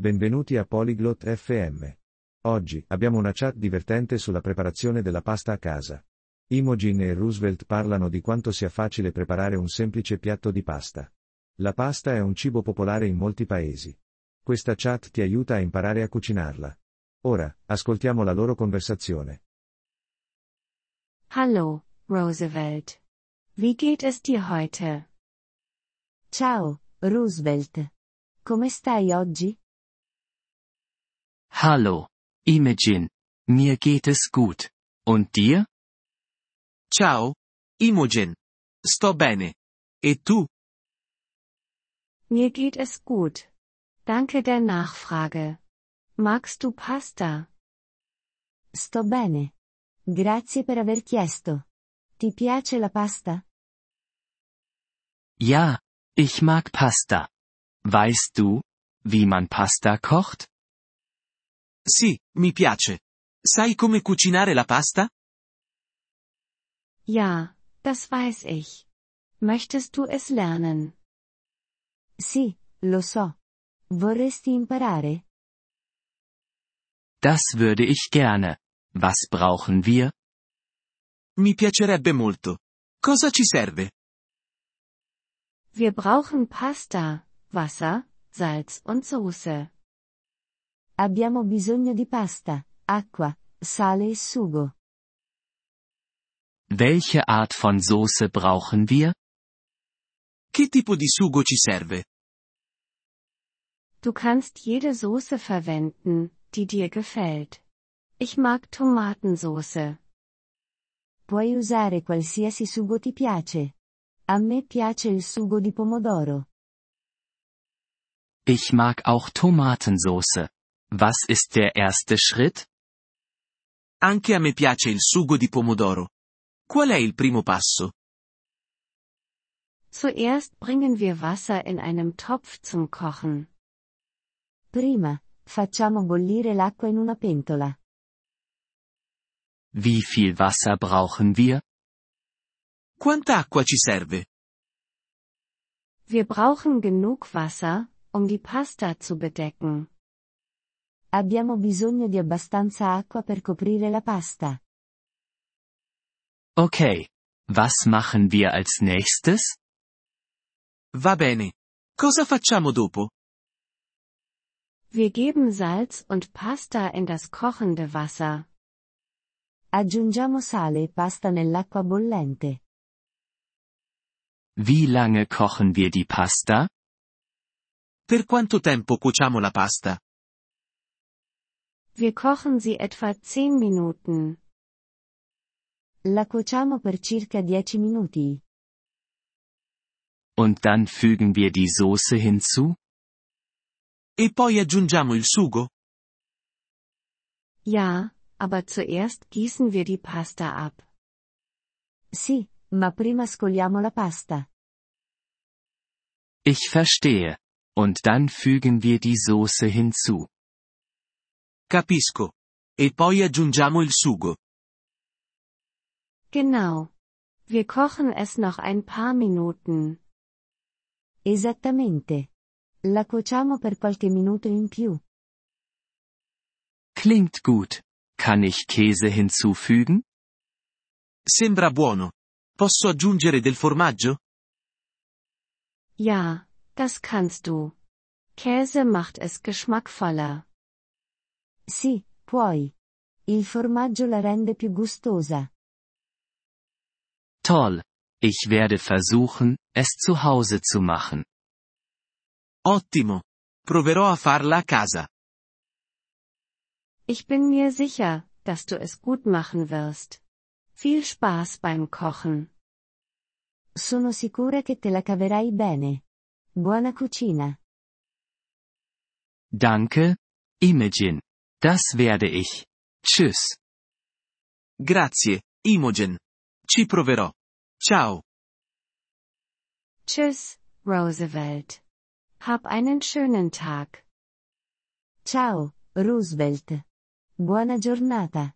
Benvenuti a Polyglot FM. Oggi abbiamo una chat divertente sulla preparazione della pasta a casa. Imogen e Roosevelt parlano di quanto sia facile preparare un semplice piatto di pasta. La pasta è un cibo popolare in molti paesi. Questa chat ti aiuta a imparare a cucinarla. Ora, ascoltiamo la loro conversazione. Hallo, Roosevelt. Wie geht es dir heute? Ciao, Roosevelt. Come stai oggi? Hallo, Imogen. Mir geht es gut. Und dir? Ciao, Imogen. Sto bene. E tu? Mir geht es gut. Danke der Nachfrage. Magst du Pasta? Sto bene. Grazie per aver chiesto. Ti piace la pasta? Ja, ich mag Pasta. Weißt du, wie man Pasta kocht? Sì, mi piace. Sai come cucinare la pasta? Ja, das weiß ich. Möchtest du es lernen? Sì, lo so. Vorresti imparare? Das würde ich gerne. Was brauchen wir? Mi piacerebbe molto. Cosa ci serve? Wir brauchen Pasta, Wasser, Salz und Soße. Abbiamo bisogno di pasta, acqua, sale e sugo. Welche Art von Soße brauchen wir? Che tipo di sugo ci serve? Du kannst jede Soße verwenden, die dir gefällt. Ich mag Tomatensoße. Puoi usare qualsiasi sugo ti piace. A me piace il sugo di pomodoro. Ich mag auch Tomatensoße. Was ist der erste Schritt? Anche a me piace il sugo di pomodoro. Qual è il primo passo? Zuerst bringen wir Wasser in einem Topf zum Kochen. Prima, facciamo bollire l'acqua in una pentola. Wie viel Wasser brauchen wir? Quanta acqua ci serve? Wir brauchen genug Wasser, um die Pasta zu bedecken. Abbiamo bisogno di abbastanza acqua per coprire la pasta. Okay. Was machen wir als nächstes? Va bene. Cosa facciamo dopo? Wir geben Salz und Pasta in das kochende Wasser. Aggiungiamo sale e pasta nell'acqua bollente. Wie lange kochen wir die Pasta? Per quanto tempo cuociamo la pasta? Wir kochen sie etwa 10 Minuten. La cuociamo per circa 10 minuti. Und dann fügen wir die Soße hinzu? E poi aggiungiamo il sugo? Ja, aber zuerst gießen wir die Pasta ab. Sì, ma prima scoliamo la pasta. Ich verstehe. Und dann fügen wir die Soße hinzu. Capisco. E poi aggiungiamo il sugo. Genau. Wir kochen es noch ein paar Minuten. Esattamente. La cuociamo per qualche minuto in più. Klingt gut. Kann ich Käse hinzufügen? Sembra buono. Posso aggiungere del formaggio? Ja, das kannst du. Käse macht es geschmackvoller. Sì, puoi. Il formaggio la rende più gustosa. Toll. Ich werde versuchen, es zu Hause zu machen. Ottimo. Proverò a farla a casa. Ich bin mir sicher, dass du es gut machen wirst. Viel Spaß beim Kochen. Sono sicura che te la caverai bene. Buona cucina. Danke, Imogen. Das werde ich. Tschüss. Grazie, Imogen. Ci proverò. Ciao. Tschüss, Roosevelt. Hab einen schönen Tag. Ciao, Roosevelt. Buona giornata.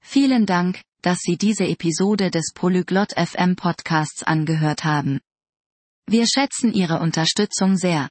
Vielen Dank, dass Sie diese Episode des Polyglot FM Podcasts angehört haben. Wir schätzen Ihre Unterstützung sehr.